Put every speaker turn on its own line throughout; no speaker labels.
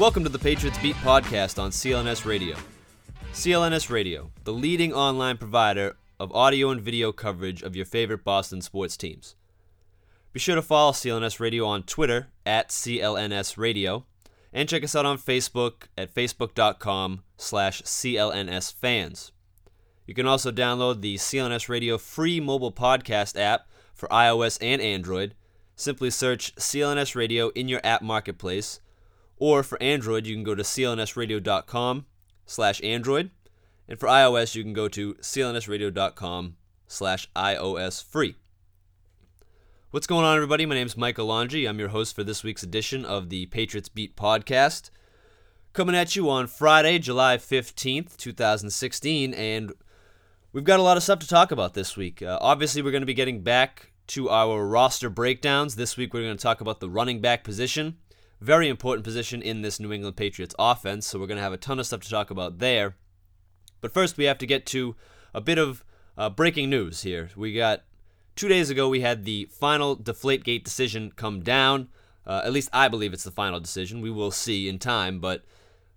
Welcome to the Patriots Beat podcast on CLNS Radio. CLNS Radio, the leading online provider of audio and video coverage of your favorite Boston sports teams. Be sure to follow CLNS Radio on Twitter at CLNS Radio and check us out on Facebook at facebook.com slash CLNS fans. You can also download the CLNS Radio free mobile podcast app for iOS and Android. Simply search CLNS Radio in your app marketplace or for Android, you can go to clnsradio.com slash Android. And for iOS, you can go to clnsradio.com slash iOS free. What's going on, everybody? My name is Michael Longi. I'm your host for this week's edition of the Patriots Beat podcast. Coming at you on Friday, July 15th, 2016. And we've got a lot of stuff to talk about this week. Uh, obviously, we're going to be getting back to our roster breakdowns. This week, we're going to talk about the running back position very important position in this New England Patriots offense, so we're going to have a ton of stuff to talk about there. But first, we have to get to a bit of uh, breaking news here. We got two days ago, we had the final Deflategate decision come down. Uh, at least I believe it's the final decision. We will see in time, but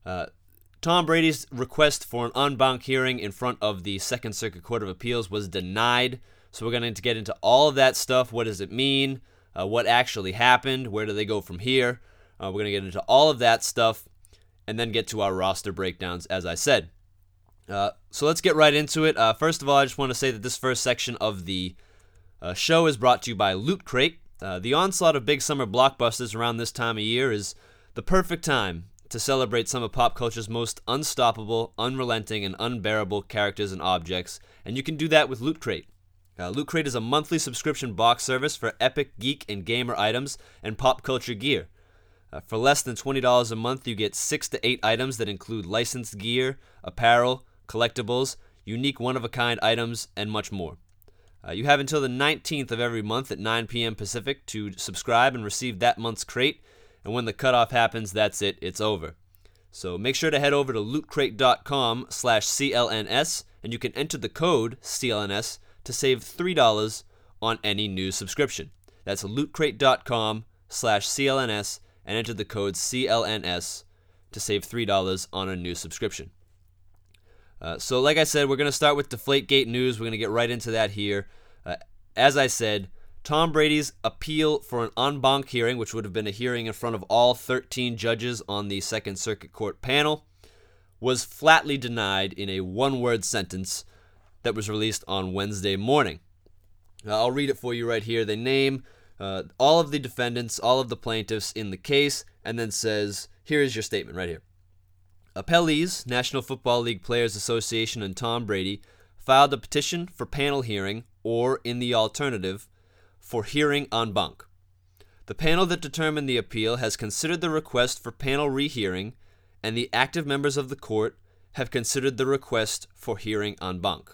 uh, Tom Brady's request for an en banc hearing in front of the Second Circuit Court of Appeals was denied. So we're going to get into all of that stuff. What does it mean? Uh, what actually happened? Where do they go from here? Uh, we're going to get into all of that stuff and then get to our roster breakdowns, as I said. Uh, so let's get right into it. Uh, first of all, I just want to say that this first section of the uh, show is brought to you by Loot Crate. Uh, the onslaught of big summer blockbusters around this time of year is the perfect time to celebrate some of pop culture's most unstoppable, unrelenting, and unbearable characters and objects, and you can do that with Loot Crate. Uh, Loot Crate is a monthly subscription box service for epic geek and gamer items and pop culture gear. Uh, for less than $20 a month, you get 6 to 8 items that include licensed gear, apparel, collectibles, unique one of a kind items, and much more. Uh, you have until the 19th of every month at 9 p.m. Pacific to subscribe and receive that month's crate, and when the cutoff happens, that's it, it's over. So make sure to head over to lootcrate.com slash CLNS, and you can enter the code CLNS to save $3 on any new subscription. That's lootcrate.com slash CLNS, and enter the code CLNS to save $3 on a new subscription. Uh, so, like I said, we're going to start with Deflategate news. We're going to get right into that here. Uh, as I said, Tom Brady's appeal for an en banc hearing, which would have been a hearing in front of all 13 judges on the Second Circuit Court panel, was flatly denied in a one word sentence that was released on Wednesday morning. Uh, I'll read it for you right here. They name uh, all of the defendants, all of the plaintiffs in the case, and then says, here is your statement right here. Appellees, National Football League Players Association, and Tom Brady filed a petition for panel hearing, or in the alternative, for hearing en banc. The panel that determined the appeal has considered the request for panel rehearing, and the active members of the court have considered the request for hearing en banc.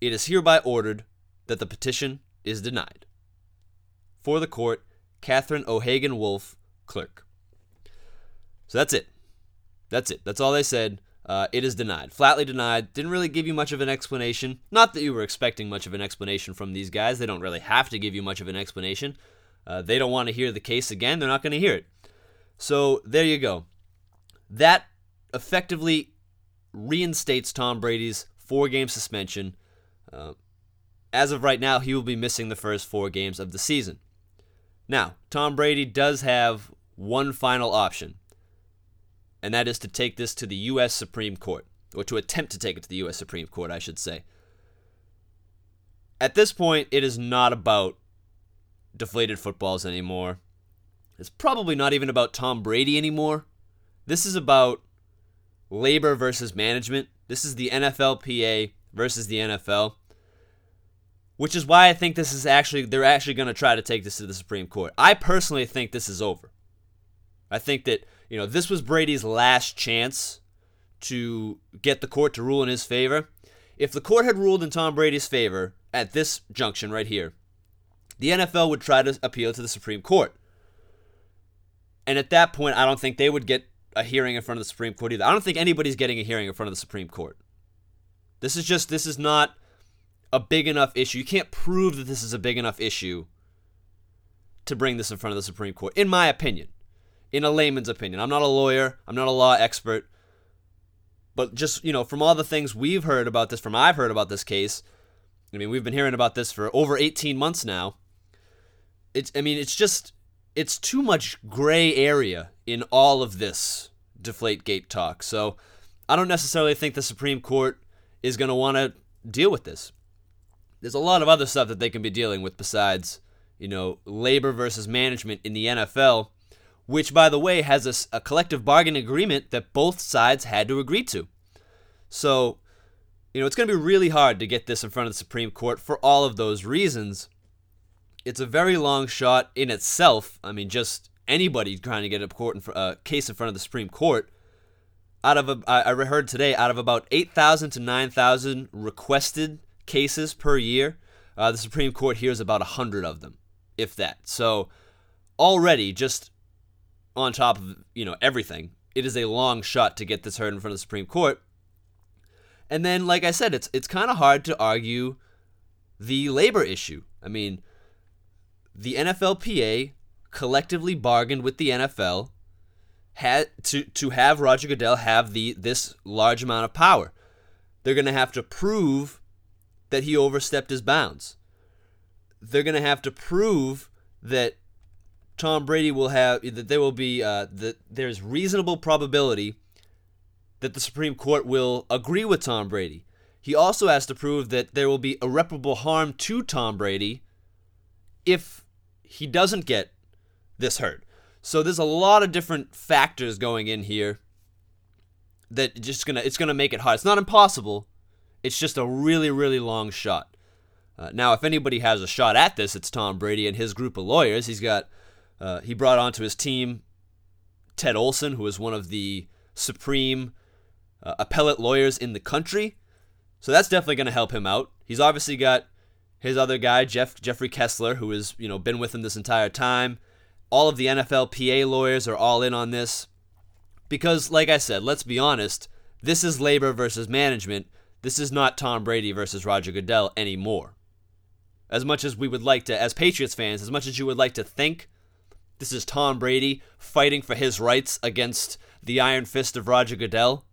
It is hereby ordered that the petition is denied. For the court, Catherine O'Hagan Wolfe, clerk. So that's it. That's it. That's all they said. Uh, it is denied. Flatly denied. Didn't really give you much of an explanation. Not that you were expecting much of an explanation from these guys. They don't really have to give you much of an explanation. Uh, they don't want to hear the case again. They're not going to hear it. So there you go. That effectively reinstates Tom Brady's four game suspension. Uh, as of right now, he will be missing the first four games of the season. Now, Tom Brady does have one final option, and that is to take this to the U.S. Supreme Court, or to attempt to take it to the U.S. Supreme Court, I should say. At this point, it is not about deflated footballs anymore. It's probably not even about Tom Brady anymore. This is about labor versus management. This is the NFLPA versus the NFL. Which is why I think this is actually they're actually going to try to take this to the Supreme Court. I personally think this is over. I think that, you know, this was Brady's last chance to get the court to rule in his favor. If the court had ruled in Tom Brady's favor at this junction right here, the NFL would try to appeal to the Supreme Court. And at that point, I don't think they would get a hearing in front of the Supreme Court either. I don't think anybody's getting a hearing in front of the Supreme Court. This is just, this is not a big enough issue. You can't prove that this is a big enough issue to bring this in front of the Supreme Court, in my opinion in a layman's opinion. I'm not a lawyer, I'm not a law expert, but just, you know, from all the things we've heard about this, from I've heard about this case, I mean, we've been hearing about this for over 18 months now. It's I mean, it's just it's too much gray area in all of this deflate gate talk. So, I don't necessarily think the Supreme Court is going to want to deal with this. There's a lot of other stuff that they can be dealing with besides, you know, labor versus management in the NFL which, by the way, has a, a collective bargaining agreement that both sides had to agree to. So, you know, it's going to be really hard to get this in front of the Supreme Court for all of those reasons. It's a very long shot in itself. I mean, just anybody trying to get a court in, uh, case in front of the Supreme Court. Out of a, I heard today, out of about 8,000 to 9,000 requested cases per year, uh, the Supreme Court hears about 100 of them, if that. So already, just on top of you know everything, it is a long shot to get this heard in front of the Supreme Court. And then, like I said, it's it's kind of hard to argue the labor issue. I mean, the NFLPA collectively bargained with the NFL had to to have Roger Goodell have the this large amount of power. They're going to have to prove that he overstepped his bounds. They're going to have to prove that Tom Brady will have that there will be uh, that there's reasonable probability that the Supreme Court will agree with Tom Brady. He also has to prove that there will be irreparable harm to Tom Brady if he doesn't get this hurt. So there's a lot of different factors going in here that just gonna it's gonna make it hard. It's not impossible. It's just a really really long shot. Uh, now, if anybody has a shot at this, it's Tom Brady and his group of lawyers. He's got uh, he brought onto his team Ted Olson, who is one of the supreme uh, appellate lawyers in the country. So that's definitely going to help him out. He's obviously got his other guy, Jeff Jeffrey Kessler, who has you know been with him this entire time. All of the NFLPA lawyers are all in on this because, like I said, let's be honest, this is labor versus management. This is not Tom Brady versus Roger Goodell anymore. As much as we would like to, as Patriots fans, as much as you would like to think this is Tom Brady fighting for his rights against the iron fist of Roger Goodell.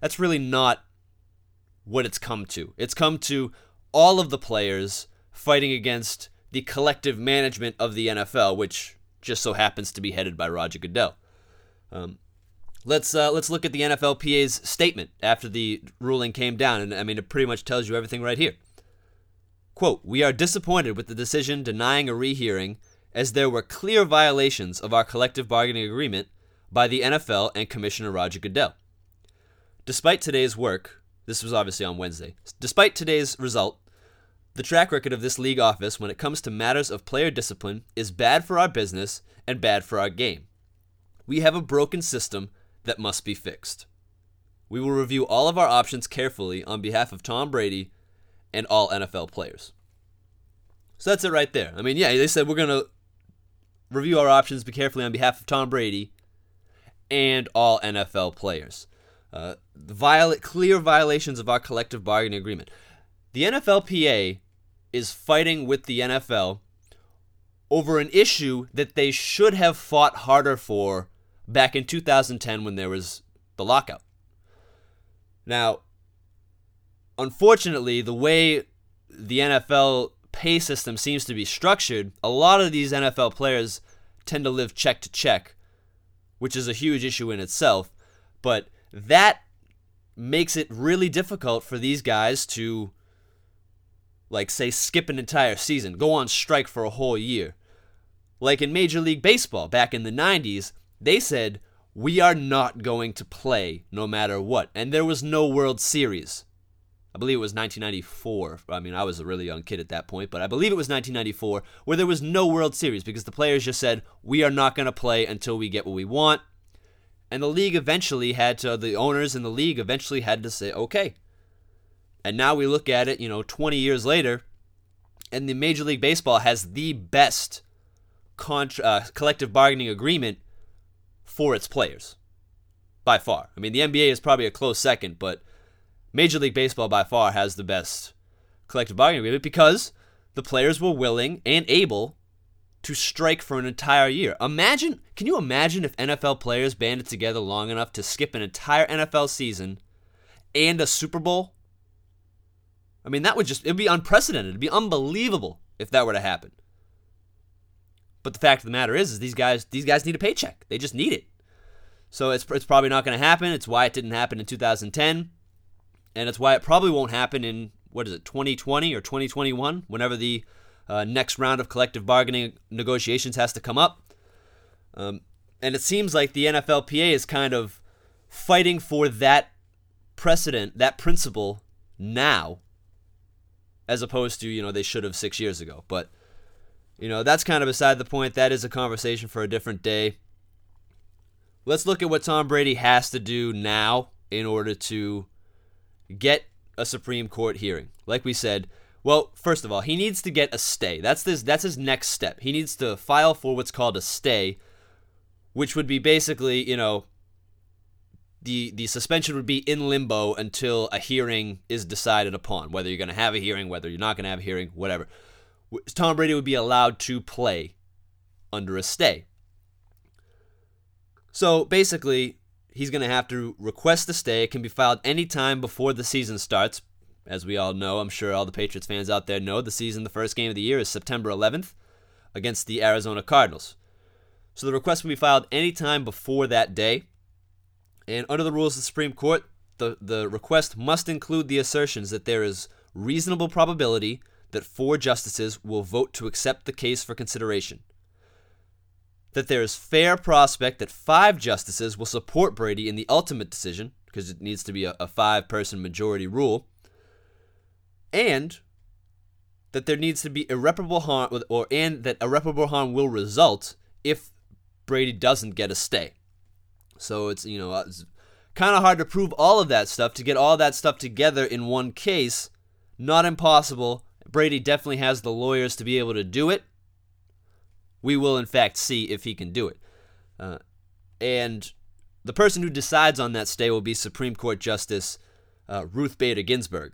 That's really not what it's come to. It's come to all of the players fighting against the collective management of the NFL, which just so happens to be headed by Roger Goodell. Um, let's uh, let's look at the NFLPA's statement after the ruling came down, and I mean it pretty much tells you everything right here. Quote: We are disappointed with the decision denying a rehearing as there were clear violations of our collective bargaining agreement by the NFL and Commissioner Roger Goodell. Despite today's work, this was obviously on Wednesday, despite today's result, the track record of this league office when it comes to matters of player discipline is bad for our business and bad for our game. We have a broken system that must be fixed. We will review all of our options carefully on behalf of Tom Brady and all NFL players. So that's it right there. I mean, yeah, they said we're going to review our options, be carefully on behalf of Tom Brady and all NFL players. Uh, viola- clear violations of our collective bargaining agreement. The NFLPA is fighting with the NFL over an issue that they should have fought harder for back in 2010 when there was the lockout. Now, unfortunately, the way the NFL pay system seems to be structured, a lot of these NFL players tend to live check to check, which is a huge issue in itself. But that makes it really difficult for these guys to, like, say, skip an entire season, go on strike for a whole year. Like in Major League Baseball back in the 90s, they said, we are not going to play no matter what. And there was no World Series. I believe it was 1994. I mean, I was a really young kid at that point, but I believe it was 1994 where there was no World Series because the players just said, we are not going to play until we get what we want. And the league eventually had to, the owners in the league eventually had to say, okay. And now we look at it, you know, 20 years later, and the Major League Baseball has the best contra- uh, collective bargaining agreement for its players by far. I mean, the NBA is probably a close second, but Major League Baseball by far has the best collective bargaining agreement because the players were willing and able to strike for an entire year. Imagine, can you imagine if NFL players banded together long enough to skip an entire NFL season and a Super Bowl? I mean, that would just, it'd be unprecedented. It'd be unbelievable if that were to happen. But the fact of the matter is, is these guys, these guys need a paycheck. They just need it. So it's, it's probably not going to happen. It's why it didn't happen in 2010 and it's why it probably won't happen in what is it 2020 or 2021 whenever the uh, next round of collective bargaining negotiations has to come up um, and it seems like the nflpa is kind of fighting for that precedent that principle now as opposed to you know they should have six years ago but you know that's kind of beside the point that is a conversation for a different day let's look at what tom brady has to do now in order to get a Supreme Court hearing. Like we said, well, first of all, he needs to get a stay. That's this that's his next step. He needs to file for what's called a stay, which would be basically, you know, the the suspension would be in limbo until a hearing is decided upon, whether you're going to have a hearing, whether you're not going to have a hearing, whatever. Tom Brady would be allowed to play under a stay. So basically, he's going to have to request a stay. It can be filed anytime before the season starts. As we all know, I'm sure all the Patriots fans out there know, the season, the first game of the year is September 11th against the Arizona Cardinals. So the request can be filed anytime before that day. And under the rules of the Supreme Court, the, the request must include the assertions that there is reasonable probability that four justices will vote to accept the case for consideration that there is fair prospect that five justices will support Brady in the ultimate decision, because it needs to be a, a five person majority rule, and that there needs to be irreparable harm, or and that irreparable harm will result if Brady doesn't get a stay. So it's you know it's kind of hard to prove all of that stuff to get all that stuff together in one case. Not impossible. Brady definitely has the lawyers to be able to do it we will in fact see if he can do it. Uh, and the person who decides on that stay will be Supreme Court Justice uh, Ruth Bader Ginsburg.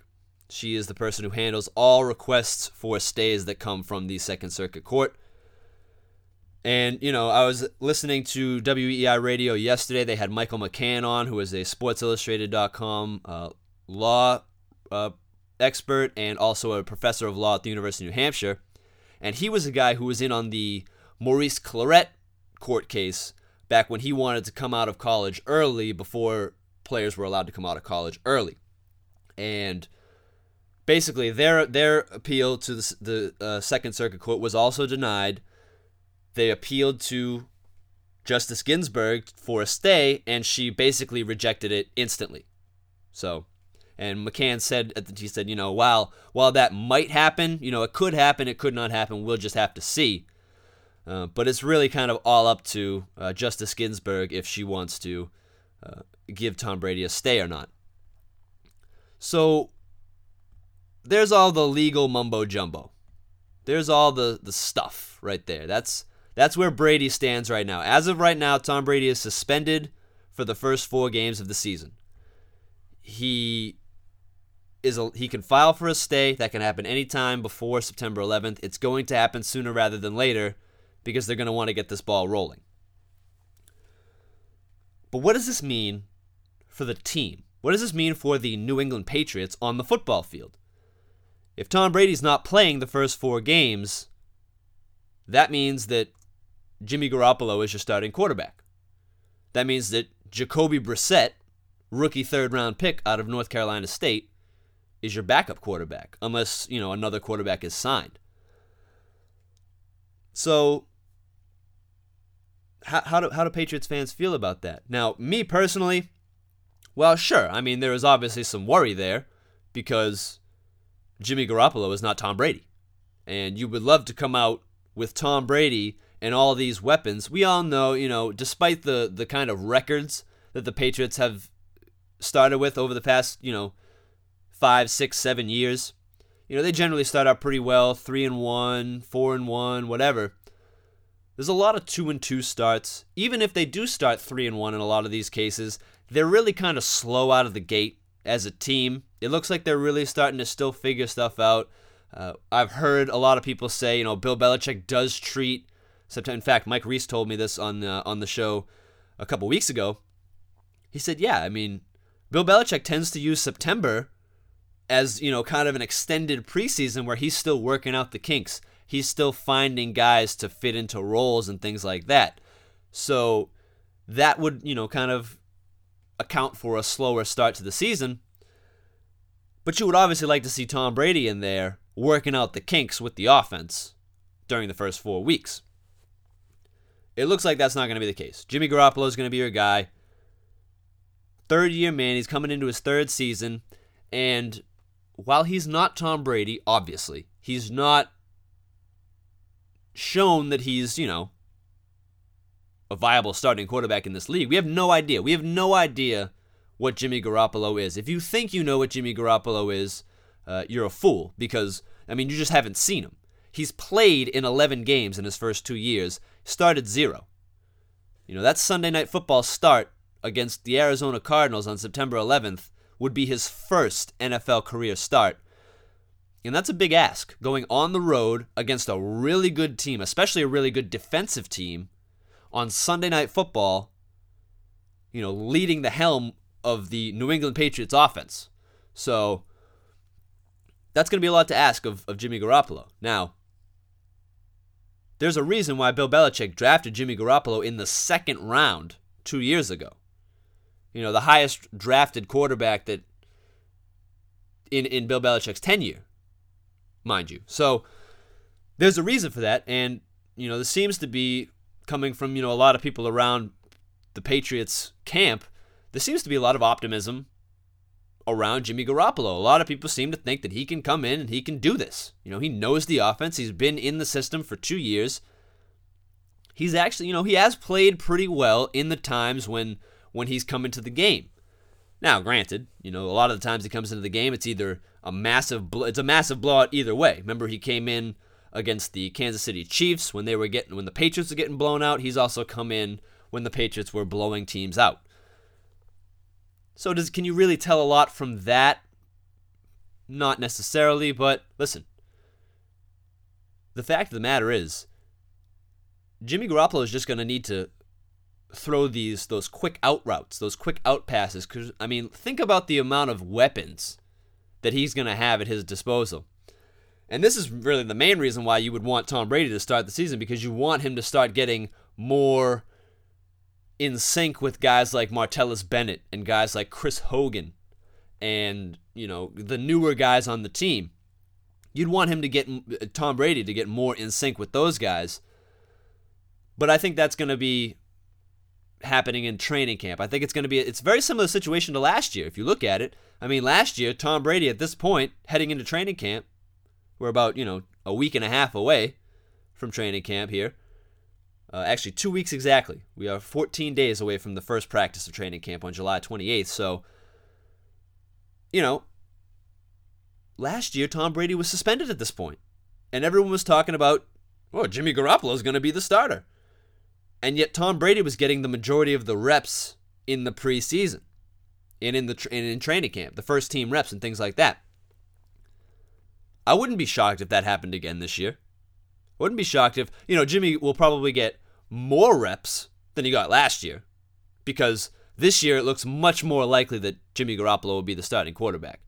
She is the person who handles all requests for stays that come from the Second Circuit Court. And, you know, I was listening to WEEI radio yesterday. They had Michael McCann on, who is a SportsIllustrated.com uh, law uh, expert and also a professor of law at the University of New Hampshire. And he was a guy who was in on the Maurice Clarett court case back when he wanted to come out of college early before players were allowed to come out of college early. And basically, their their appeal to the, the uh, Second Circuit Court was also denied. They appealed to Justice Ginsburg for a stay, and she basically rejected it instantly. So, and McCann said he said, you know, while while that might happen, you know, it could happen, it could not happen. We'll just have to see. Uh, but it's really kind of all up to uh, Justice Ginsburg if she wants to uh, give Tom Brady a stay or not. So there's all the legal mumbo jumbo. There's all the, the stuff right there. That's that's where Brady stands right now. As of right now, Tom Brady is suspended for the first four games of the season. He is a, he can file for a stay that can happen anytime before September 11th. It's going to happen sooner rather than later because they're going to want to get this ball rolling. But what does this mean for the team? What does this mean for the New England Patriots on the football field? If Tom Brady's not playing the first four games, that means that Jimmy Garoppolo is your starting quarterback. That means that Jacoby Brissett, rookie third round pick out of North Carolina State, is your backup quarterback, unless, you know, another quarterback is signed. So how, how do how do Patriots fans feel about that? Now, me personally, well, sure. I mean, there is obviously some worry there because Jimmy Garoppolo is not Tom Brady, and you would love to come out with Tom Brady and all these weapons. We all know, you know, despite the the kind of records that the Patriots have started with over the past, you know, five, six, seven years, you know, they generally start out pretty well, three and one, four and one, whatever. There's a lot of two and two starts. Even if they do start three and one in a lot of these cases, they're really kind of slow out of the gate as a team. It looks like they're really starting to still figure stuff out. Uh, I've heard a lot of people say, you know, Bill Belichick does treat. In fact, Mike Reiss told me this on on the show a couple weeks ago. He said, "Yeah, I mean, Bill Belichick tends to use September as you know, kind of an extended preseason where he's still working out the kinks he's still finding guys to fit into roles and things like that. So that would, you know, kind of account for a slower start to the season. But you would obviously like to see Tom Brady in there working out the kinks with the offense during the first four weeks. It looks like that's not going to be the case. Jimmy Garoppolo is going to be your guy. Third year man, he's coming into his third season. And while he's not Tom Brady, obviously, he's not shown that he's, you know, a viable starting quarterback in this league. We have no idea. We have no idea what Jimmy Garoppolo is. If you think you know what Jimmy Garoppolo is, uh, you're a fool because, I mean, you just haven't seen him. He's played in 11 games in his first two years, started zero. You know, that Sunday night football start against the Arizona Cardinals on September 11th would be his first NFL career start. And that's a big ask going on the road against a really good team, especially a really good defensive team on Sunday Night Football, you know, leading the helm of the New England Patriots offense. So that's going to be a lot to ask of, of Jimmy Garoppolo. Now, there's a reason why Bill Belichick drafted Jimmy Garoppolo in the second round two years ago. You know, the highest drafted quarterback that in, in Bill Belichick's tenure mind you. So there's a reason for that, and you know this seems to be coming from you know a lot of people around the Patriots camp. There seems to be a lot of optimism around Jimmy Garoppolo. A lot of people seem to think that he can come in and he can do this. You know, he knows the offense. He's been in the system for two years. He's actually, you know, he has played pretty well in the times when when he's come into the game. Now, granted, you know, a lot of the times he comes into the game, it's either a massive it's a massive blowout either way. Remember he came in against the Kansas City Chiefs when they were getting when the Patriots were getting blown out. He's also come in when the Patriots were blowing teams out. So does can you really tell a lot from that? Not necessarily, but listen. The fact of the matter is Jimmy Garoppolo is just going to need to throw these those quick out routes, those quick out passes cuz I mean, think about the amount of weapons that he's going to have at his disposal. And this is really the main reason why you would want Tom Brady to start the season because you want him to start getting more in sync with guys like Martellus Bennett and guys like Chris Hogan and, you know, the newer guys on the team. You'd want him to get uh, Tom Brady to get more in sync with those guys. But I think that's going to be happening in training camp. I think it's going to be it's very similar situation to last year if you look at it. I mean, last year, Tom Brady at this point, heading into training camp, we're about, you know, a week and a half away from training camp here. Uh, actually, two weeks exactly. We are 14 days away from the first practice of training camp on July 28th. So, you know, last year, Tom Brady was suspended at this. And everyone was talking about, oh, Jimmy Garoppolo is going to be the starter. And yet, Tom Brady was getting the majority of the reps in the preseason and in the and in training camp, the first team reps and things like that. I wouldn't be shocked if that happened again this year. Wouldn't be shocked if, you know, Jimmy will probably get more reps than he got last year because This year, it looks much more likely that Jimmy Garoppolo will be the starting quarterback.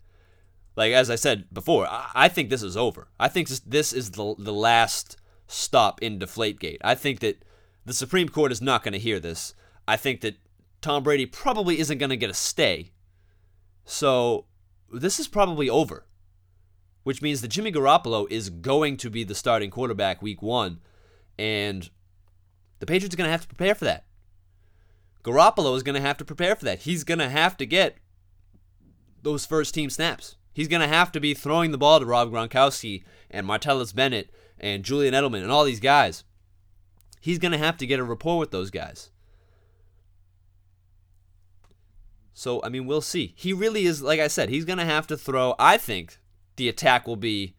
Like as I said before, I, think this is over. I think this, this is the the last stop in Deflategate. I think that the Supreme Court is not going to hear this. I think that Tom Brady probably isn't going to get a stay. So this is probably over, which means that Jimmy Garoppolo is going to be the starting quarterback week one, and the Patriots are going to have to prepare for that. Garoppolo is going to have to prepare for that. He's going to have to get those first team snaps. He's going to have to be throwing the ball to Rob Gronkowski and Martellus Bennett and Julian Edelman and all these guys. He's going to have to get a rapport with those guys. So, I mean, we'll see. He really is, like I said, he's going to have to throw. I think the attack will be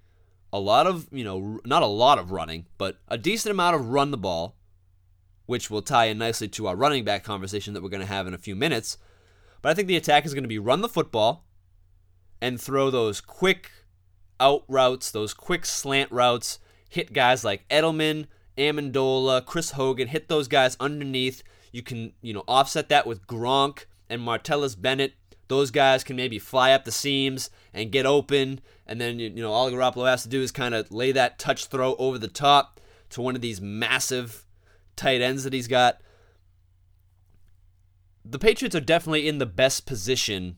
a lot of, you know, not a lot of running, but a decent amount of run the ball, which will tie in nicely to our running back conversation that we're going to have in a few minutes. But I think the attack is going to be run the football and throw those quick out routes, those quick slant routes, hit guys like Edelman, Amendola, Chris Hogan, hit those guys underneath. You can, you know, offset that with Gronk and Martellus Bennett. Those guys can maybe fly up the seams and get open, and then you know all Garoppolo has to do is kind of lay that touch throw over the top to one of these massive tight ends that he's got. The Patriots are definitely in the best position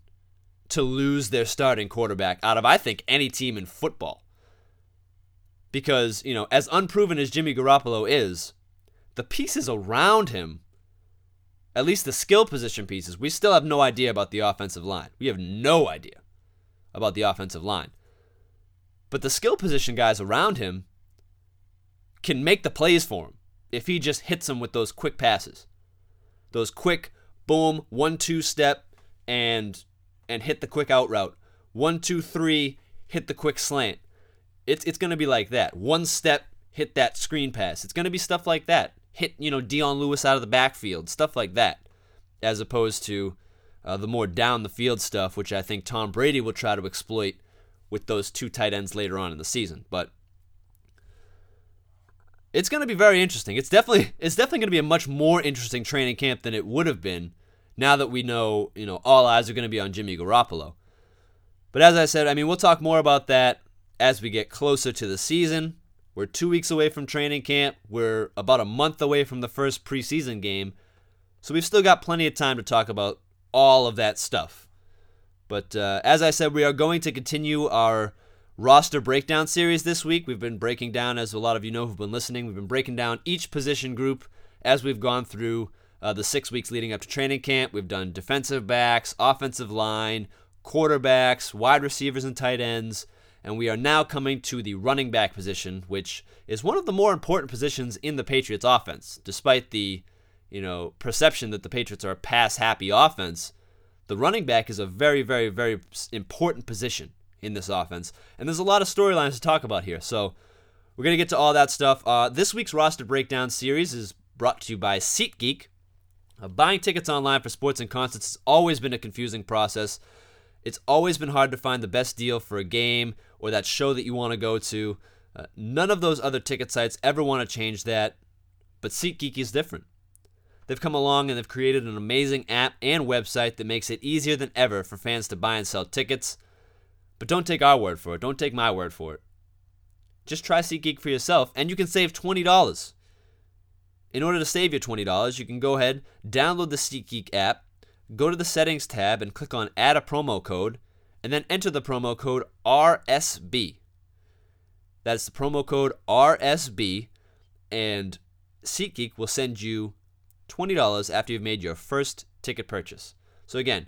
to lose their starting quarterback out of I think any team in football. Because, you know, as unproven as Jimmy Garoppolo is, the pieces around him at least the skill position pieces, we still have no idea about the offensive line. We have no idea about the offensive line. But the skill position guys around him can make the plays for him if he just hits them with those quick passes. Those quick boom, one two step and and hit the quick out route. One, two, three, hit the quick slant. It's it's gonna be like that. One step, hit that screen pass. It's gonna be stuff like that hit, you know, Dion Lewis out of the backfield, stuff like that, as opposed to uh, the more down the field stuff, which I think Tom Brady will try to exploit with those two tight ends later on in the season. But it's going to be very interesting. It's definitely it's definitely going to be a much more interesting training camp than it would have been now that we know, you know, all eyes are going to be on Jimmy Garoppolo. But as I said, I mean, we'll talk more about that as we get closer to the season. We're two weeks away from training camp. We're about a month away from the first preseason game. So we've still got plenty of time to talk about all of that stuff. But uh, as I said, we are going to continue our roster breakdown series this week. We've been breaking down, as a lot of you know who've been listening, we've been breaking down each position group as we've gone through uh, the six weeks leading up to training camp. We've done defensive backs, offensive line, quarterbacks, wide receivers, and tight ends. And we are now coming to the running back position, which is one of the more important positions in the Patriots offense. Despite the, you know, perception that the Patriots are a pass happy offense, the running back is a very, very, very important position in this offense. And there's a lot of storylines to talk about here. So we're going to get to all that stuff. Uh, this week's roster breakdown series is brought to you by SeatGeek. Uh, buying tickets online for sports and concerts has always been a confusing process. It's always been hard to find the best deal for a game or that show that you want to go to. Uh, none of those other ticket sites ever want to change that, but SeatGeek is different. They've come along and they've created an amazing app and website that makes it easier than ever for fans to buy and sell tickets. But don't take our word for it. Don't take my word for it. Just try SeatGeek for yourself, and you can save $20. In order to save your $20, you can go ahead, download the SeatGeek app, go to the Settings tab, and click on Add a Promo Code and then enter the promo code RSB. That's the promo code RSB, and SeatGeek will send you $20 after you've made your first ticket purchase. So again,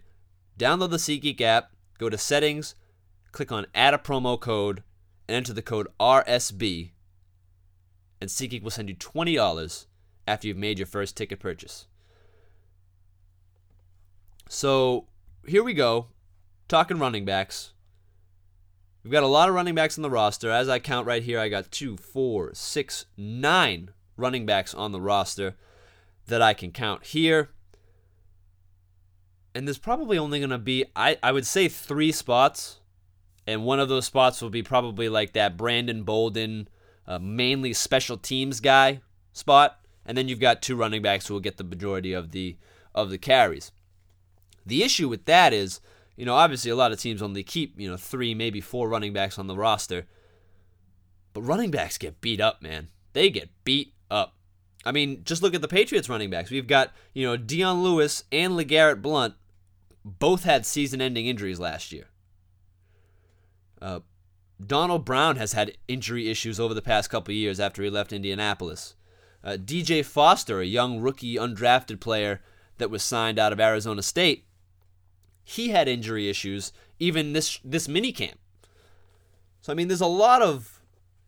download the SeatGeek app, go to settings, click on add a promo code, and enter the code RSB, and SeatGeek will send you $20 after you've made your first ticket purchase. So here we go talking running backs. We've got a lot of running backs on the roster. As I count right here, I got two, four, six, nine running backs on the roster that I can count here. And there's probably only going to be, I, I would say, three spots. And one of those spots will be probably like that Brandon Bolden, uh, mainly special teams guy spot. And then you've got two running backs who will get the majority of the of the carries. The issue with that is, you know, obviously a lot of teams only keep, you know, three, maybe four running backs on the roster. But running backs get beat up, man. They get beat up. I mean, just look at the Patriots running backs. We've got, you know, Dion Lewis and LeGarrette Blunt both had season ending injuries last year. Uh, Donald Brown has had injury issues over the past couple years after he left Indianapolis. Uh, DJ Foster, a young rookie undrafted player that was signed out of Arizona State, he had injury issues even this this mini camp. So I mean, there's a lot of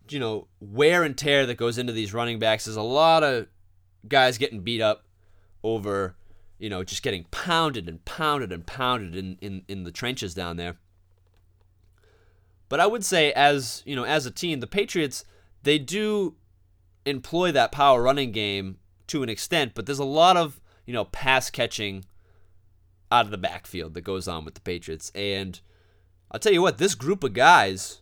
you know wear and tear that goes into these running backs. There's a lot of guys getting beat up over you know just getting pounded and pounded and pounded in in, in the trenches down there. But I would say, as you know, as a team, the Patriots they do employ that power running game to an extent, but there's a lot of you know pass catching out of the backfield that goes on with the Patriots. And I'll tell you what, this group of guys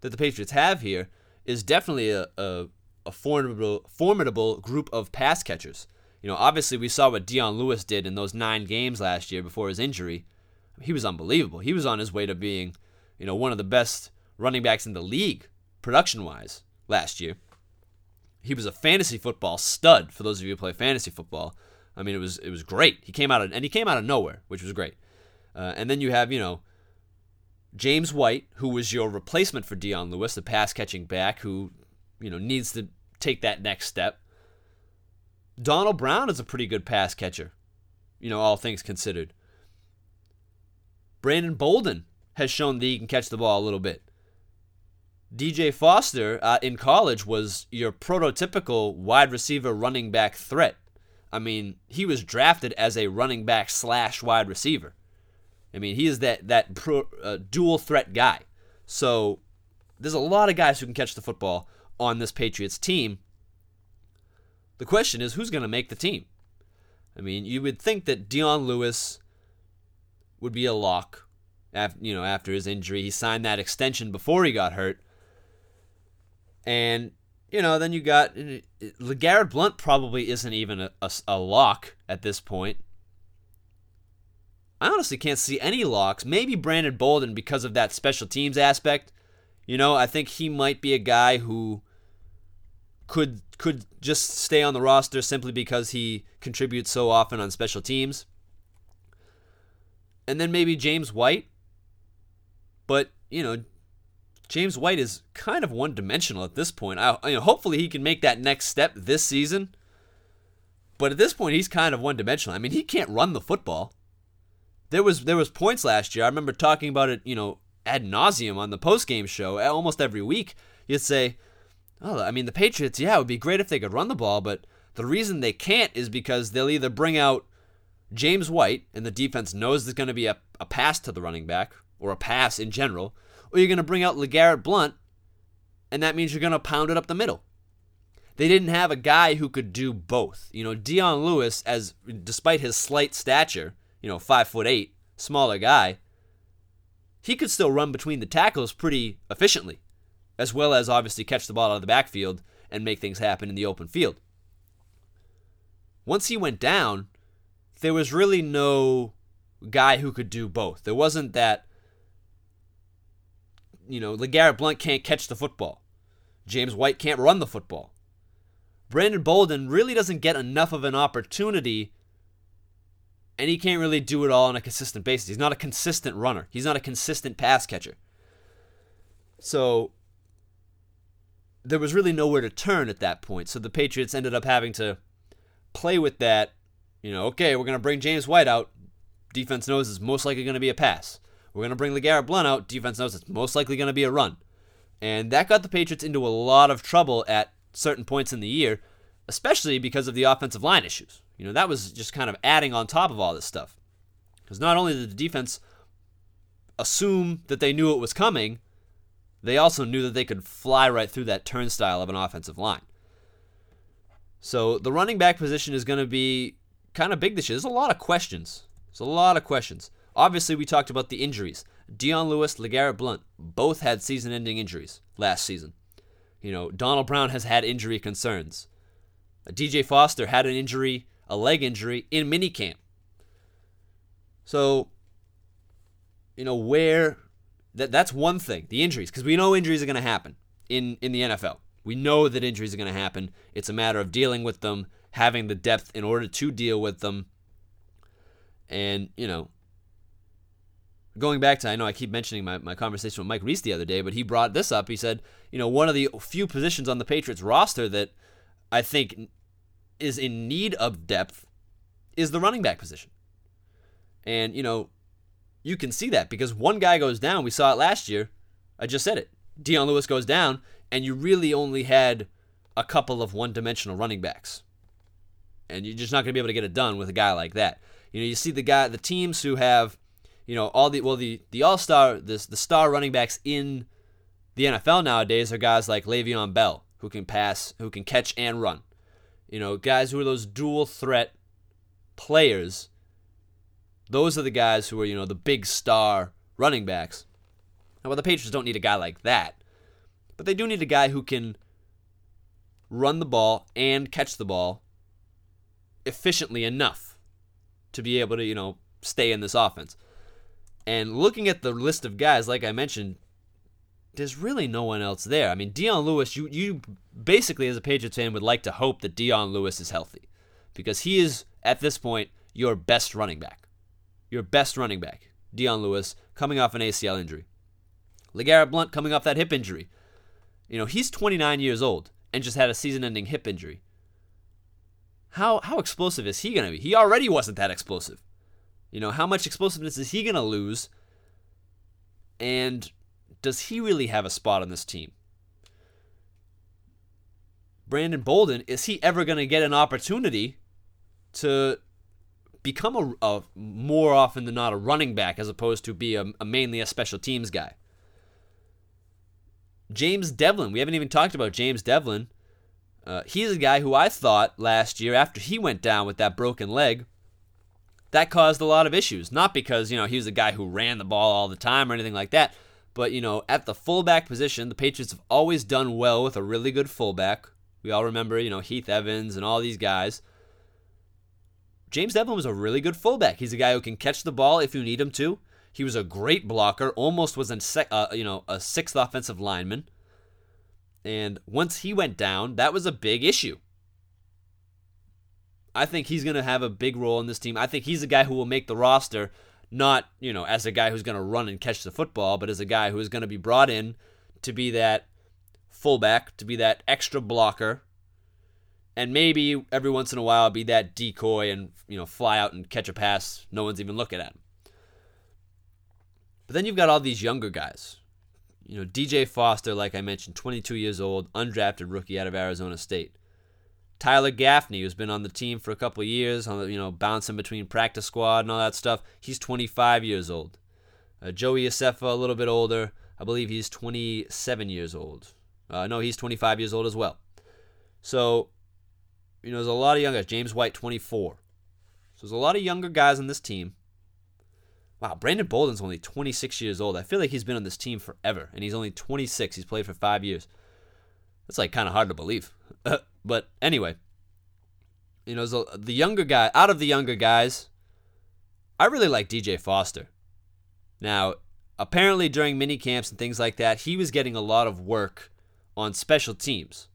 that the Patriots have here is definitely a, a, a formidable formidable group of pass catchers. You know, obviously we saw what Dion Lewis did in those nine games last year before his injury. He was unbelievable. He was on his way to being you know, one of the best running backs in the league production wise last year. He was a fantasy football stud for those of you who play fantasy football. I mean, it was it was great. He came out of and he came out of nowhere, which was great. Uh, and then you have you know James White, who was your replacement for Dion Lewis, the pass catching back, who you know needs to take that next step. Donald Brown is a pretty good pass catcher, you know, all things considered. Brandon Bolden has shown that he can catch the ball a little bit. DJ Foster uh, in college was your prototypical wide receiver running back threat. I mean, he was drafted as a running back slash wide receiver. I mean, he is that that pro, uh, dual threat guy. So there's a lot of guys who can catch the football on this Patriots team. The question is, who's going to make the team? I mean, you would think that Dion Lewis would be a lock after, you know, after his injury. He signed that extension before he got hurt. And, you know, then you got uh, uh, LeGarrette Blunt probably isn't even a, a, a lock at this point. I honestly can't see any locks. Maybe Brandon Bolden because of that special teams aspect. You know, I think he might be a guy who could could just stay on the roster simply because he contributes so often on special teams. And then maybe James White. But, you know, James White is kind of one dimensional at this point. I, you know, hopefully he can make that next step this season. But at this point, he's kind of one dimensional. I mean, he can't run the football. There was there was points last year. I remember talking about it, you know, ad nauseum on the post game show almost every week. You'd say, "Oh, I mean, the Patriots, yeah, it would be great if they could run the ball, but the reason they can't is because they'll either bring out James White, and the defense knows there's going to be a, a pass to the running back, or a pass in general, or you're going to bring out LeGarrette Blunt, and that means you're going to pound it up the middle. They didn't have a guy who could do both. You know, Dion Lewis, as despite his slight stature, you know, five foot eight, smaller guy, he could still run between the tackles pretty efficiently, as well as obviously catch the ball out of the backfield and make things happen in the open field. Once he went down, there was really no guy who could do both. There wasn't that you know, LeGarrette Blunt can't catch the football. James White can't run the football. Brandon Bolden really doesn't get enough of an opportunity, and he can't really do it all on a consistent basis. He's not a consistent runner, he's not a consistent pass catcher. So there was really nowhere to turn at that point. So the Patriots ended up having to play with that. You know, okay, we're going to bring James White out. Defense knows it's most likely going to be a pass. We're going to bring LeGarrette Blunt out. Defense knows it's most likely going to be a run. And that got the Patriots into a lot of trouble at certain points in the year, especially because of the offensive line issues. You know, that was just kind of adding on top of all this stuff. Because not only did the defense assume that they knew it was coming, they also knew that they could fly right through that turnstile of an offensive line. So the running back position is going to be kind of big this year. There's a lot of questions. There's a lot of questions. Obviously, we talked about the injuries. Dion Lewis, LeGarrette Blunt both had season ending injuries last season. You know, Donald Brown has had injury concerns. DJ Foster had an injury, a leg injury, in minicamp. So, you know, where that that's one thing, the injuries, because we know injuries are going to happen in in the NFL. We know that injuries are going to happen. It's a matter of dealing with them, having the depth in order to deal with them. And, you know, going back to, I know I keep mentioning my, my conversation with Mike Reiss the other day, but he brought this up. He said, you know, one of the few positions on the Patriots roster that I think is in need of depth is the running back position. And, you know, you can see that because one guy goes down. We saw it last year. I just said it. Dion Lewis goes down, and you really only had a couple of one dimensional running backs. And you're just not going to be able to get it done with a guy like that. You know, you see the guy, the teams who have, you know, all the well, the the all star, the the star running backs in the NFL nowadays are guys like Le'Veon Bell who can pass, who can catch and run. You know, guys who are those dual threat players. Those are the guys who are you know the big star running backs. Now, well, the Patriots don't need a guy like that, but they do need a guy who can run the ball and catch the ball efficiently enough to be able to, you know, stay in this offense. And looking at the list of guys, like I mentioned, there's really no one else there. I mean, Dion Lewis, you you basically as a Patriots fan would like to hope that Dion Lewis is healthy because he is at this point your best running back. Your best running back, Dion Lewis, coming off an ACL injury. LeGarrette Blunt coming off that hip injury. You know, he's 29 years old and just had a season-ending hip injury. How how explosive is he going to be? He already wasn't that explosive. You know, how much explosiveness is he going to lose? And does he really have a spot on this team? Brandon Bolden, is he ever going to get an opportunity to become a, a, more often than not a running back as opposed to be a, a mainly a special teams guy? James Develin, we haven't even talked about James Develin. Uh, he's a guy who I thought last year, after he went down with that broken leg, that caused a lot of issues. Not because, you know, he was a guy who ran the ball all the time or anything like that, but, you know, at the fullback position, the Patriots have always done well with a really good fullback. We all remember, you know, Heath Evans and all these guys. James Develin was a really good fullback. He's a guy who can catch the ball if you need him to. He was a great blocker, almost was a sec, uh, you know a sixth offensive lineman. And once he went down, that was a big issue. I think he's going to have a big role in this team. I think he's a guy who will make the roster, not, you know, as a guy who's going to run and catch the football, but as a guy who is going to be brought in to be that fullback, to be that extra blocker, and maybe every once in a while be that decoy and, you know, fly out and catch a pass no one's even looking at him. But then you've got all these younger guys. You know, DJ Foster, like I mentioned, 22 years old, undrafted rookie out of Arizona State. Tyler Gaffney, who's been on the team for a couple years, on you know, bouncing between practice squad and all that stuff. He's 25 years old. Uh, Joey Iosefa, a little bit older. I believe he's 27 years old. Uh, no, he's 25 years old as well. So, you know, there's a lot of young guys. James White, 24. So there's a lot of younger guys on this team. Wow, Brandon Bolden's only 26 years old. I feel like he's been on this team forever, and he's only 26. He's played for five years. That's like kind of hard to believe. but anyway, you know, the younger guy, out of the younger guys, I really like DJ Foster. Now, apparently during mini camps and things like that, he was getting a lot of work on special teams,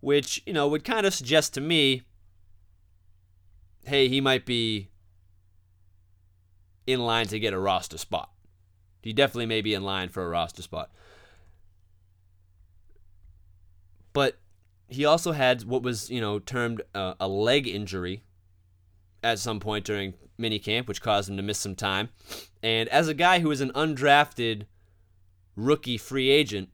which, you know, would kind of suggest to me hey, he might be in line to get a roster spot. He definitely may be in line for a roster spot. But he also had what was, you know, termed a, a leg injury at some point during minicamp, which caused him to miss some time. And as a guy who is an undrafted rookie free agent,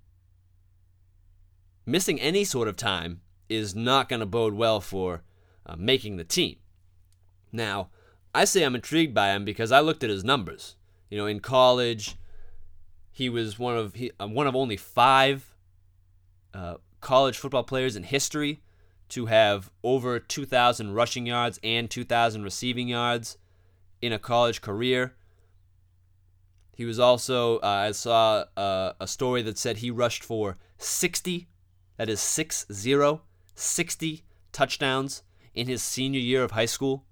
missing any sort of time is not going to bode well for uh, making the team. Now, I say I'm intrigued by him because I looked at his numbers. You know, in college, he was one of he, uh, one of only five uh, college football players in history to have over 2,000 rushing yards and 2,000 receiving yards in a college career. He was also, uh, I saw uh, a story that said he rushed for 60, that is 6 0, 60 touchdowns in his senior year of high school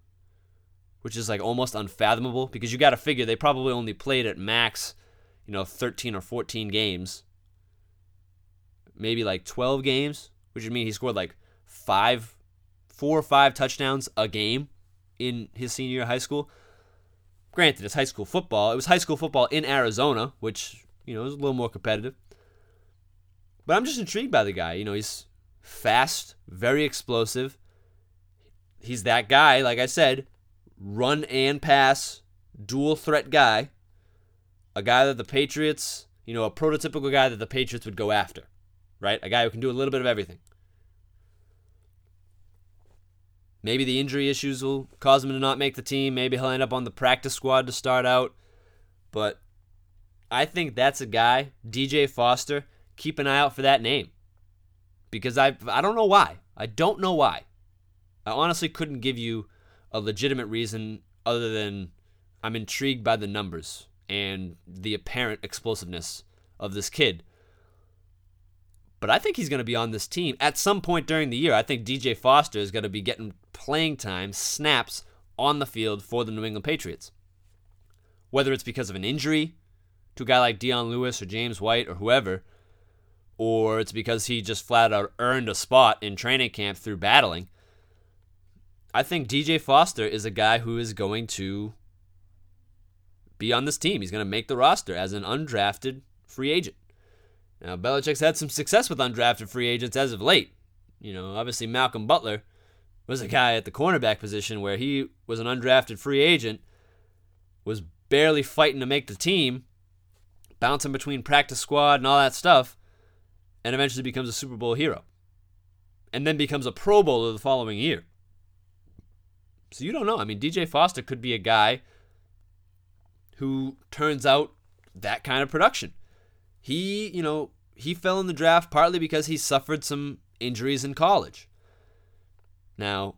which is like almost unfathomable because you got to figure they probably only played at max, you know, 13 or 14 games. Maybe like 12 games, which would mean he scored like five, four or five touchdowns a game in his senior year of high school. Granted, it's high school football. It was high school football in Arizona, which, you know, is a little more competitive. But I'm just intrigued by the guy. You know, he's fast, very explosive. He's that guy, like I said, run and pass, dual threat guy. A guy that the Patriots, you know, a prototypical guy that the Patriots would go after, right? A guy who can do a little bit of everything. Maybe the injury issues will cause him to not make the team. Maybe he'll end up on the practice squad to start out. But I think that's a guy, DJ Foster. Keep an eye out for that name. Because I I don't know why. I don't know why. I honestly couldn't give you a legitimate reason other than I'm intrigued by the numbers and the apparent explosiveness of this kid. But I think he's going to be on this team at some point during the year. I think DJ Foster is going to be getting playing time, snaps on the field for the New England Patriots. Whether it's because of an injury to a guy like Dion Lewis or James White or whoever, or it's because he just flat out earned a spot in training camp through battling. I think DJ Foster is a guy who is going to be on this team. He's going to make the roster as an undrafted free agent. Now, Belichick's had some success with undrafted free agents as of late. You know, obviously Malcolm Butler was a guy at the cornerback position where he was an undrafted free agent, was barely fighting to make the team, bouncing between practice squad and all that stuff, and eventually becomes a Super Bowl hero. And then becomes a Pro Bowler the following year. So you don't know. I mean, DJ Foster could be a guy who turns out that kind of production. He, you know, he fell in the draft partly because he suffered some injuries in college. Now,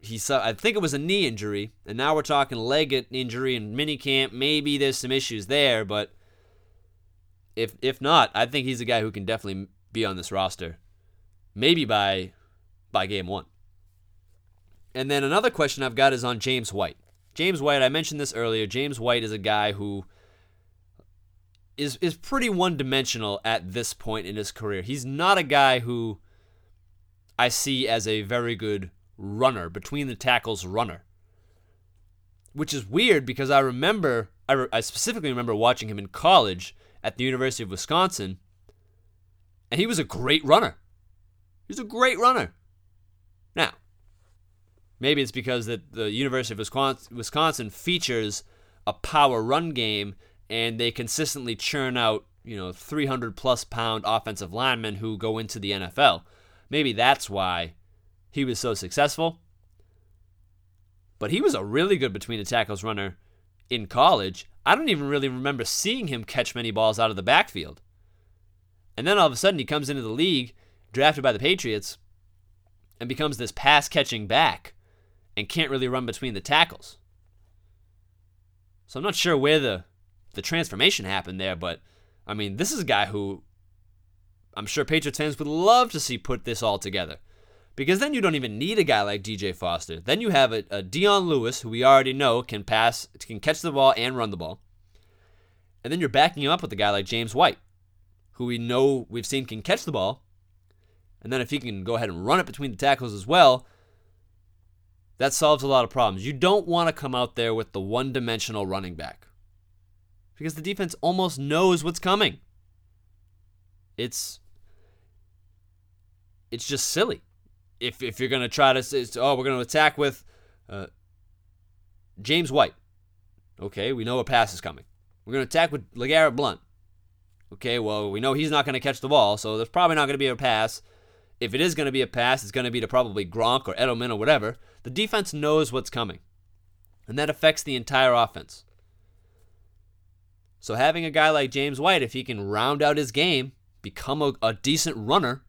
he su- I think it was a knee injury, and now we're talking leg injury and minicamp. Maybe there's some issues there, but if if not, I think he's a guy who can definitely be on this roster. Maybe by by game one. And then another question I've got is on James White. James White, I mentioned this earlier. James White is a guy who is is pretty one-dimensional at this point in his career. He's not a guy who I see as a very good runner, between the tackles runner. Which is weird because I remember I, re- I specifically remember watching him in college at the University of Wisconsin and he was a great runner. He was a great runner. Now, maybe it's because that the University of Wisconsin features a power run game and they consistently churn out, you know, 300 plus pound offensive linemen who go into the NFL. Maybe that's why he was so successful. But he was a really good between the tackles runner in college. I don't even really remember seeing him catch many balls out of the backfield. And then all of a sudden he comes into the league, drafted by the Patriots, and becomes this pass catching back and can't really run between the tackles. So I'm not sure where the the transformation happened there, but I mean, this is a guy who I'm sure Patriots fans would love to see put this all together. Because then you don't even need a guy like DJ Foster. Then you have a, a Dion Lewis, who we already know can pass, can catch the ball and run the ball. And then you're backing him up with a guy like James White, who we know we've seen can catch the ball. And then if he can go ahead and run it between the tackles as well, that solves a lot of problems. You don't want to come out there with the one dimensional running back because the defense almost knows what's coming. It's it's just silly. If if you're gonna try to say, oh, we're gonna attack with uh, James White, okay, we know a pass is coming. We're gonna attack with LeGarrette Blunt. Okay, well, we know he's not gonna catch the ball, so there's probably not gonna be a pass. If it is gonna be a pass, it's gonna be to probably Gronk or Edelman or whatever. The defense knows what's coming, and that affects the entire offense. So having a guy like James White, if he can round out his game, become a, a decent runner,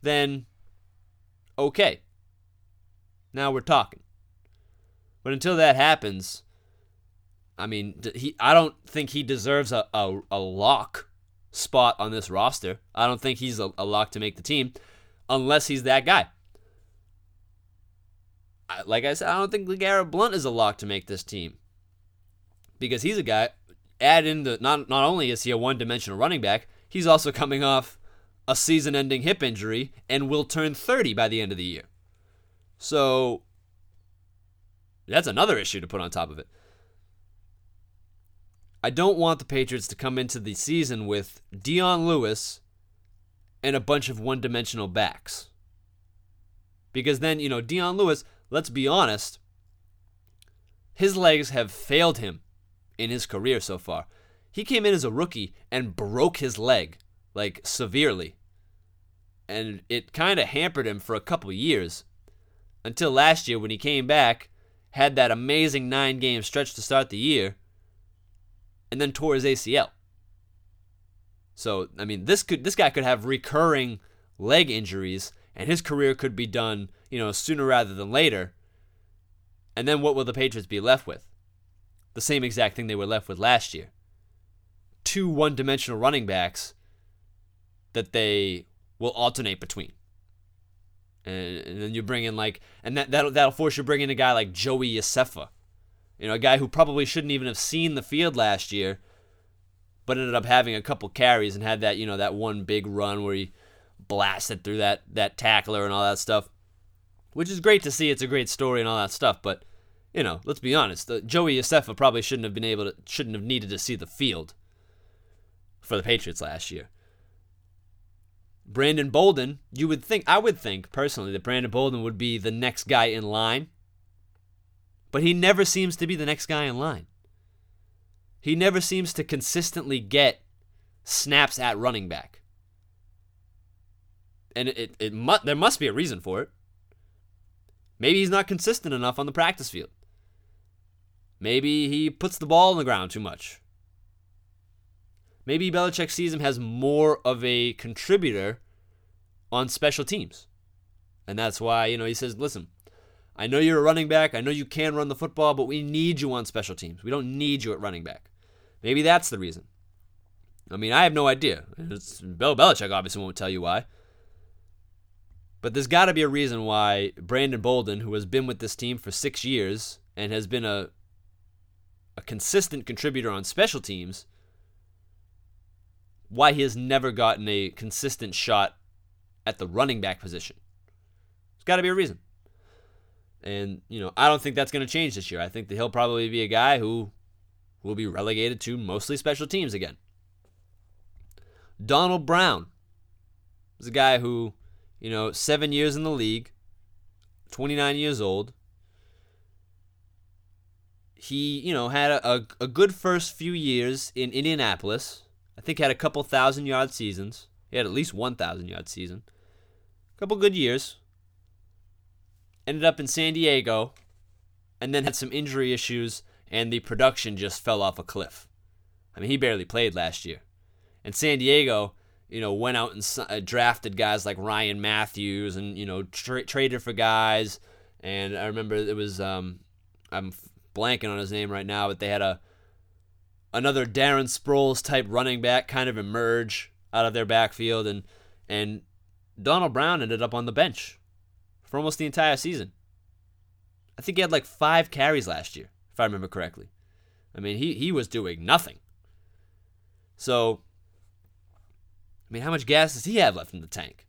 then okay. Now we're talking. But until that happens, I mean, he I don't think he deserves a, a, a lock spot on this roster. I don't think he's a, a lock to make the team unless he's that guy. like I said, I don't think LeGarrette Blunt is a lock to make this team because he's a guy. Add in the not not only is he a one-dimensional running back, he's also coming off a season-ending hip injury and will turn 30 by the end of the year. So that's another issue to put on top of it. I don't want the Patriots to come into the season with Dion Lewis and a bunch of one-dimensional backs. Because then, you know, Dion Lewis, let's be honest, his legs have failed him in his career so far. He came in as a rookie and broke his leg, like severely. And it kind of hampered him for a couple years until last year when he came back, had that amazing nine game stretch to start the year, and then tore his ACL. So, I mean, this could this guy could have recurring leg injuries and his career could be done, you know, sooner rather than later. And then what will the Patriots be left with? The same exact thing they were left with last year. Two one-dimensional running backs that they will alternate between. And, and then you bring in like and that that'll, that'll force you to bring in a guy like Joey Iosefa. You know, a guy who probably shouldn't even have seen the field last year, but ended up having a couple carries and had that, you know, that one big run where he blasted through that that tackler and all that stuff, which is great to see. It's a great story and all that stuff. But you know, let's be honest. The, Joey Iosefa probably shouldn't have been able to, shouldn't have needed to see the field for the Patriots last year. Brandon Bolden, you would think, I would think personally that Brandon Bolden would be the next guy in line, but he never seems to be the next guy in line. He never seems to consistently get snaps at running back and it, it, it mu- there must be a reason for it. Maybe he's not consistent enough on the practice field. Maybe he puts the ball on the ground too much. Maybe Belichick sees him as more of a contributor on special teams. And that's why, you know, he says, listen, I know you're a running back. I know you can run the football, but we need you on special teams. We don't need you at running back. Maybe that's the reason. I mean, I have no idea. It's, Bill Belichick obviously won't tell you why. But there's got to be a reason why Brandon Bolden, who has been with this team for six years and has been a a consistent contributor on special teams, why he has never gotten a consistent shot at the running back position. There's got to be a reason. And, you know, I don't think that's going to change this year. I think that he'll probably be a guy who will be relegated to mostly special teams again. Donald Brown is a guy who you know, seven years in the league, 29 years old. He, you know, had a, a, a good first few years in Indianapolis. I think had a couple thousand yard seasons. He had at least 1,000 yard season. A couple good years. Ended up in San Diego, and then had some injury issues, and the production just fell off a cliff. I mean, he barely played last year. And San Diego, you know, went out and uh, drafted guys like Ryan Mathews, and, you know, tra- traded for guys. And I remember it was, um, I'm blanking on his name right now, but they had a another Darren Sproles type running back kind of emerge out of their backfield. And, and Donald Brown ended up on the bench for almost the entire season. I think he had like five carries last year, if I remember correctly. I mean, he, he was doing nothing. So I mean, how much gas does he have left in the tank?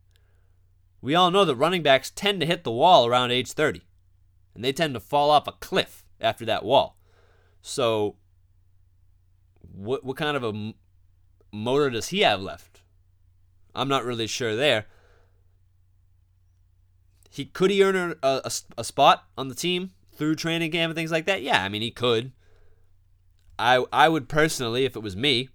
We all know that running backs tend to hit the wall around age 30, and they tend to fall off a cliff after that wall. So, what what kind of a motor does he have left? I'm not really sure there. He could he earn a, a, a spot on the team through training camp and things like that? Yeah, I mean he could. I I would personally, if it was me,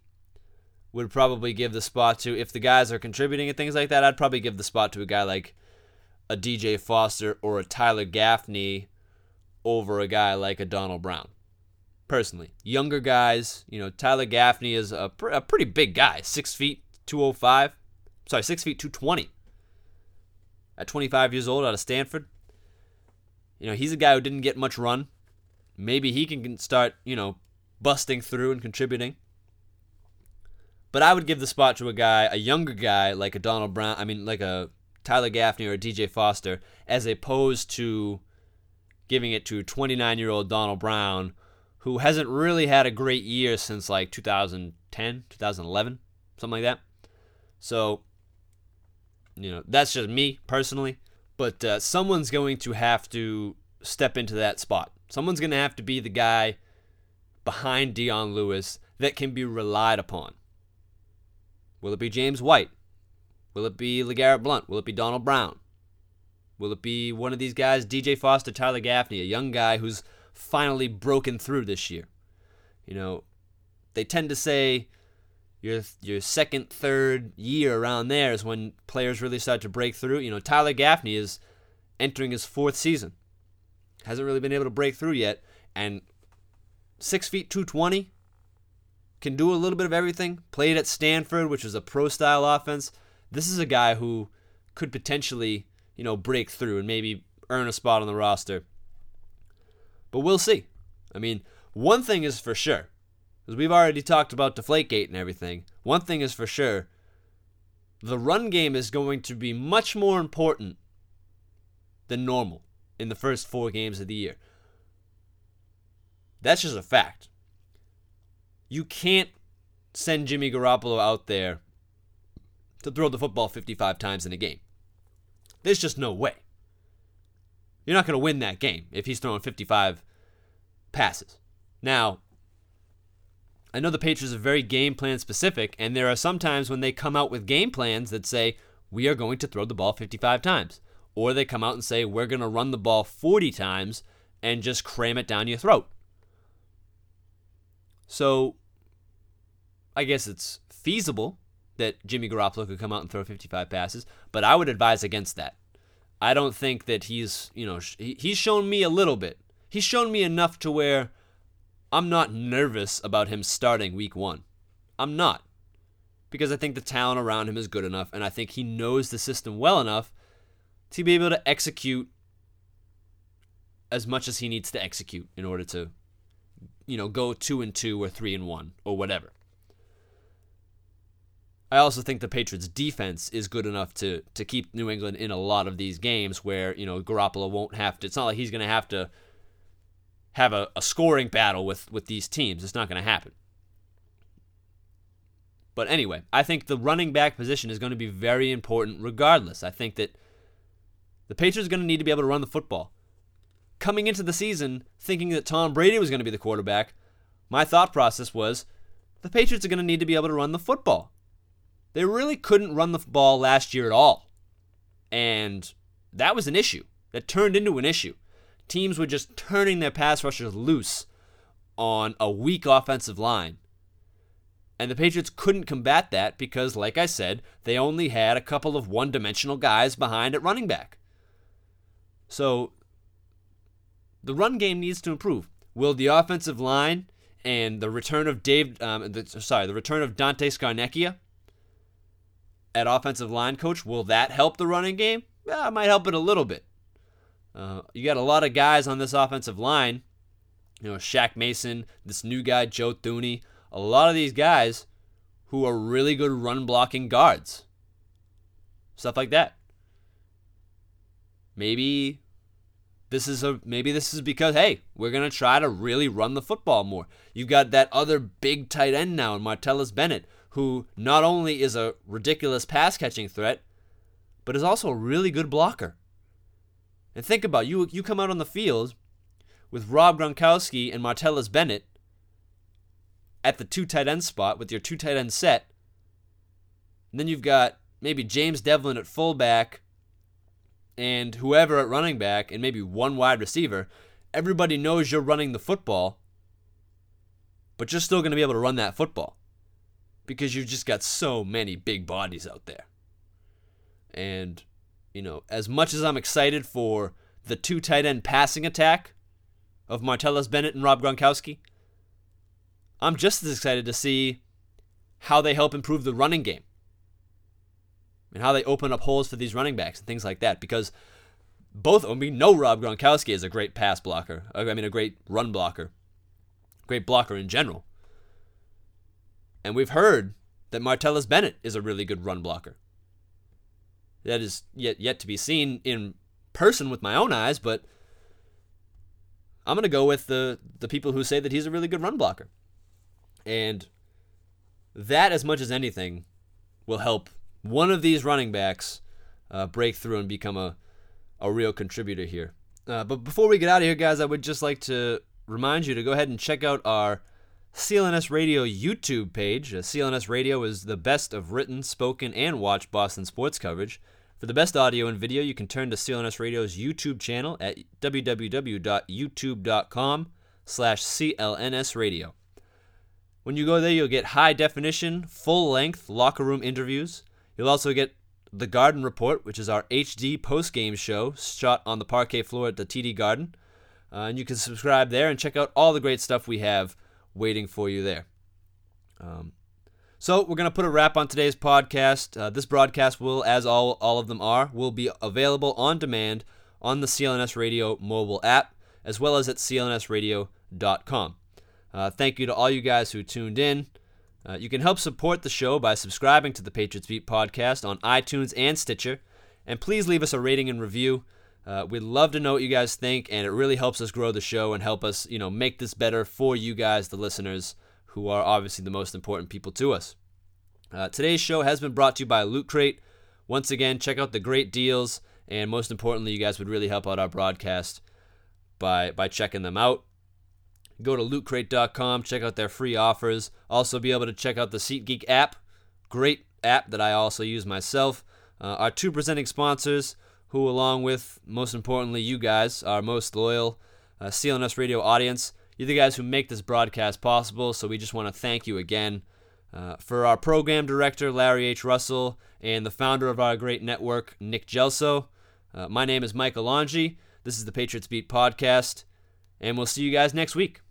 would probably give the spot to if the guys are contributing and things like that. I'd probably give the spot to a guy like a DJ Foster or a Tyler Gaffney over a guy like a Donald Brown. Personally, younger guys, you know, Tyler Gaffney is a, pr- a pretty big guy, six feet two oh five, sorry, six feet two twenty. At 25 years old, out of Stanford, you know, he's a guy who didn't get much run. Maybe he can start, you know, busting through and contributing. But I would give the spot to a guy, a younger guy like a Donald Brown, I mean, like a Tyler Gaffney or a DJ Foster, as opposed to giving it to 29 year old Donald Brown, who hasn't really had a great year since like 2010, 2011, something like that. So, you know, that's just me personally. But uh, someone's going to have to step into that spot. Someone's going to have to be the guy behind Dion Lewis that can be relied upon. Will it be James White? Will it be LeGarrette Blunt? Will it be Donald Brown? Will it be one of these guys, DJ Foster, Tyler Gaffney, a young guy who's finally broken through this year? You know, they tend to say your your second, third year around there is when players really start to break through. You know, Tyler Gaffney is entering his fourth season. Hasn't really been able to break through yet. And six feet two twenty, can do a little bit of everything. Played at Stanford, which was a pro style offense. This is a guy who could potentially, you know, break through and maybe earn a spot on the roster. But we'll see. I mean, one thing is for sure, as we've already talked about Deflategate and everything. One thing is for sure, the run game is going to be much more important than normal in the first four games of the year. That's just a fact. You can't send Jimmy Garoppolo out there to throw the football 55 times in a game. There's just no way. You're not going to win that game if he's throwing 55 passes. Now, I know the Patriots are very game plan specific, and there are some times when they come out with game plans that say, we are going to throw the ball 55 times. Or they come out and say, we're going to run the ball 40 times and just cram it down your throat. So I guess it's feasible that Jimmy Garoppolo could come out and throw 55 passes, but I would advise against that. I don't think that he's, you know, he's shown me a little bit. He's shown me enough to where I'm not nervous about him starting week one. I'm not. Because I think the talent around him is good enough, and I think he knows the system well enough to be able to execute as much as he needs to execute in order to you know, go two and two or three and one or whatever. I also think the Patriots' defense is good enough to to keep New England in a lot of these games where you know Garoppolo won't have to. It's not like he's going to have to have a, a scoring battle with with these teams. It's not going to happen. But anyway, I think the running back position is going to be very important regardless. I think that the Patriots are going to need to be able to run the football coming into the season thinking that Tom Brady was going to be the quarterback, my thought process was the Patriots are going to need to be able to run the football. They really couldn't run the ball last year at all. And that was an issue. That turned into an issue. Teams were just turning their pass rushers loose on a weak offensive line. And the Patriots couldn't combat that because, like I said, they only had a couple of one dimensional guys behind at running back. So the run game needs to improve. Will the offensive line and the return of Dave, um, the, sorry, the return of Dante Scarnecchia at offensive line coach, will that help the running game? Yeah, it might help it a little bit. Uh, you got a lot of guys on this offensive line. You know, Shaq Mason, this new guy, Joe Thuney. A lot of these guys who are really good run blocking guards. Stuff like that. Maybe this is a maybe this is because hey, we're gonna try to really run the football more. You've got that other big tight end now Martellus Bennett, who not only is a ridiculous pass catching threat, but is also a really good blocker. And think about it, you you come out on the field with Rob Gronkowski and Martellus Bennett at the two tight end spot with your two tight end set. And then you've got maybe James Develin at fullback and whoever at running back and maybe one wide receiver, everybody knows you're running the football, but you're still going to be able to run that football because you've just got so many big bodies out there. And, you know, as much as I'm excited for the two tight end passing attack of Martellus Bennett and Rob Gronkowski, I'm just as excited to see how they help improve the running game and how they open up holes for these running backs and things like that. Because both, of them, we know Rob Gronkowski is a great pass blocker. I mean, a great run blocker, great blocker in general. And we've heard that Martellus Bennett is a really good run blocker. That is yet yet to be seen in person with my own eyes, but I'm going to go with the the people who say that he's a really good run blocker. And that, as much as anything, will help one of these running backs uh, break through and become a, a real contributor here. Uh, but before we get out of here, guys, I would just like to remind you to go ahead and check out our CLNS Radio YouTube page. Uh, CLNS Radio is the best of written, spoken, and watched Boston sports coverage. For the best audio and video, you can turn to CLNS Radio's YouTube channel at www.youtube.com slash CLNS Radio. When you go there, you'll get high definition, full length locker room interviews. You'll also get the Garden Report, which is our HD post game show shot on the parquet floor at the TD Garden. Uh, and you can subscribe there and check out all the great stuff we have waiting for you there. Um, so we're going to put a wrap on today's podcast. Uh, this broadcast will, as all, all of them are, will be available on demand on the CLNS Radio mobile app, as well as at clnsradio.com. Uh, thank you to all you guys who tuned in. Uh, you can help support the show by subscribing to the Patriots Beat podcast on iTunes and Stitcher. And please leave us a rating and review. Uh, we'd love to know what you guys think, and it really helps us grow the show and help us, you know, make this better for you guys, the listeners who are obviously the most important people to us. Uh, today's show has been brought to you by Loot Crate. Once again, check out the great deals, and most importantly, you guys would really help out our broadcast by by checking them out. Go to lootcrate.com, check out their free offers. Also, be able to check out the SeatGeek app, great app that I also use myself. Uh, our two presenting sponsors, who, along with most importantly, you guys, our most loyal uh, CLNS radio audience, you're the guys who make this broadcast possible, so we just want to thank you again. Uh, for our program director, Larry H. Russell, and the founder of our great network, Nick Gelso, uh, my name is Michael Longi. This is the Patriots Beat podcast, and we'll see you guys next week.